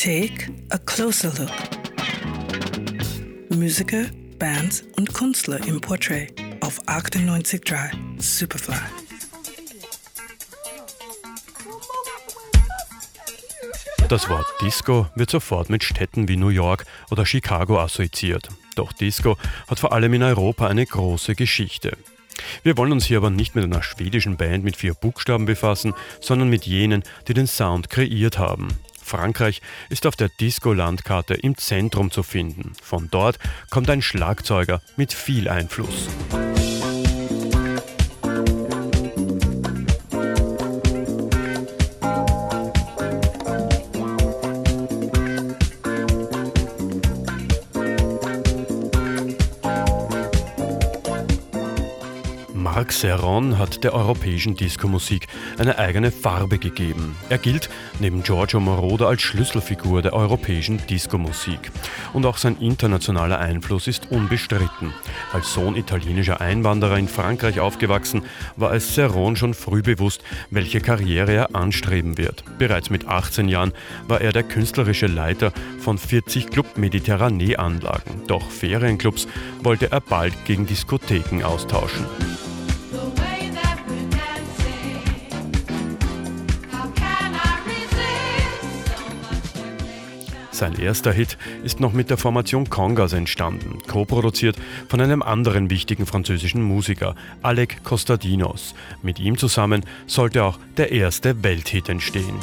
Take a closer look. Musiker, Bands und Künstler im Portrait auf 98.3 Superfly. Das Wort Disco wird sofort mit Städten wie New York oder Chicago assoziiert. Doch Disco hat vor allem in Europa eine große Geschichte. Wir wollen uns hier aber nicht mit einer schwedischen Band mit vier Buchstaben befassen, sondern mit jenen, die den Sound kreiert haben. Frankreich ist auf der Disco-Landkarte im Zentrum zu finden. Von dort kommt ein Schlagzeuger mit viel Einfluss. Marc Serron hat der europäischen Disco-Musik eine eigene Farbe gegeben. Er gilt neben Giorgio Moroder als Schlüsselfigur der europäischen Disco-Musik. Und auch sein internationaler Einfluss ist unbestritten. Als Sohn italienischer Einwanderer in Frankreich aufgewachsen, war es Serron schon früh bewusst, welche Karriere er anstreben wird. Bereits mit 18 Jahren war er der künstlerische Leiter von 40 Club Mediterranee-Anlagen. Doch Ferienclubs wollte er bald gegen Diskotheken austauschen. Sein erster Hit ist noch mit der Formation Congas entstanden, co-produziert von einem anderen wichtigen französischen Musiker, Alec Costadinos. Mit ihm zusammen sollte auch der erste Welthit entstehen.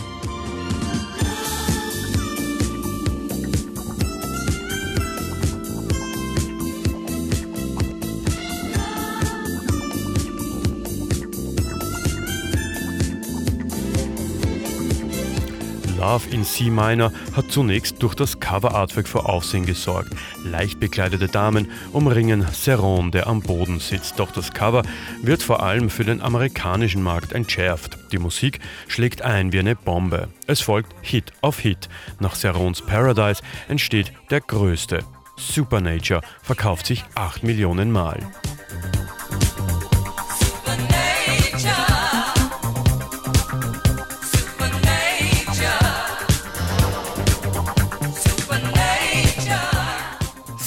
Love in C Minor hat zunächst durch das Cover-Artwork für Aufsehen gesorgt. Leicht bekleidete Damen umringen Seron, der am Boden sitzt. Doch das Cover wird vor allem für den amerikanischen Markt entschärft. Die Musik schlägt ein wie eine Bombe. Es folgt Hit auf Hit. Nach Serons Paradise entsteht der größte. Supernature verkauft sich 8 Millionen Mal.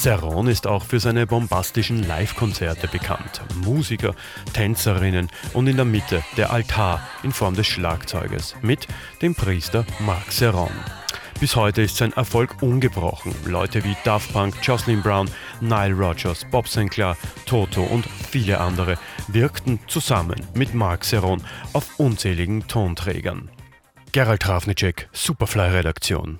Serron ist auch für seine bombastischen Live-Konzerte bekannt. Musiker, Tänzerinnen und in der Mitte der Altar in Form des Schlagzeuges mit dem Priester Marc Serron. Bis heute ist sein Erfolg ungebrochen. Leute wie Daft Punk, Jocelyn Brown, Nile Rodgers, Bob Sinclair, Toto und viele andere wirkten zusammen mit Marc Serron auf unzähligen Tonträgern. Gerald Trafnicek, Superfly-Redaktion.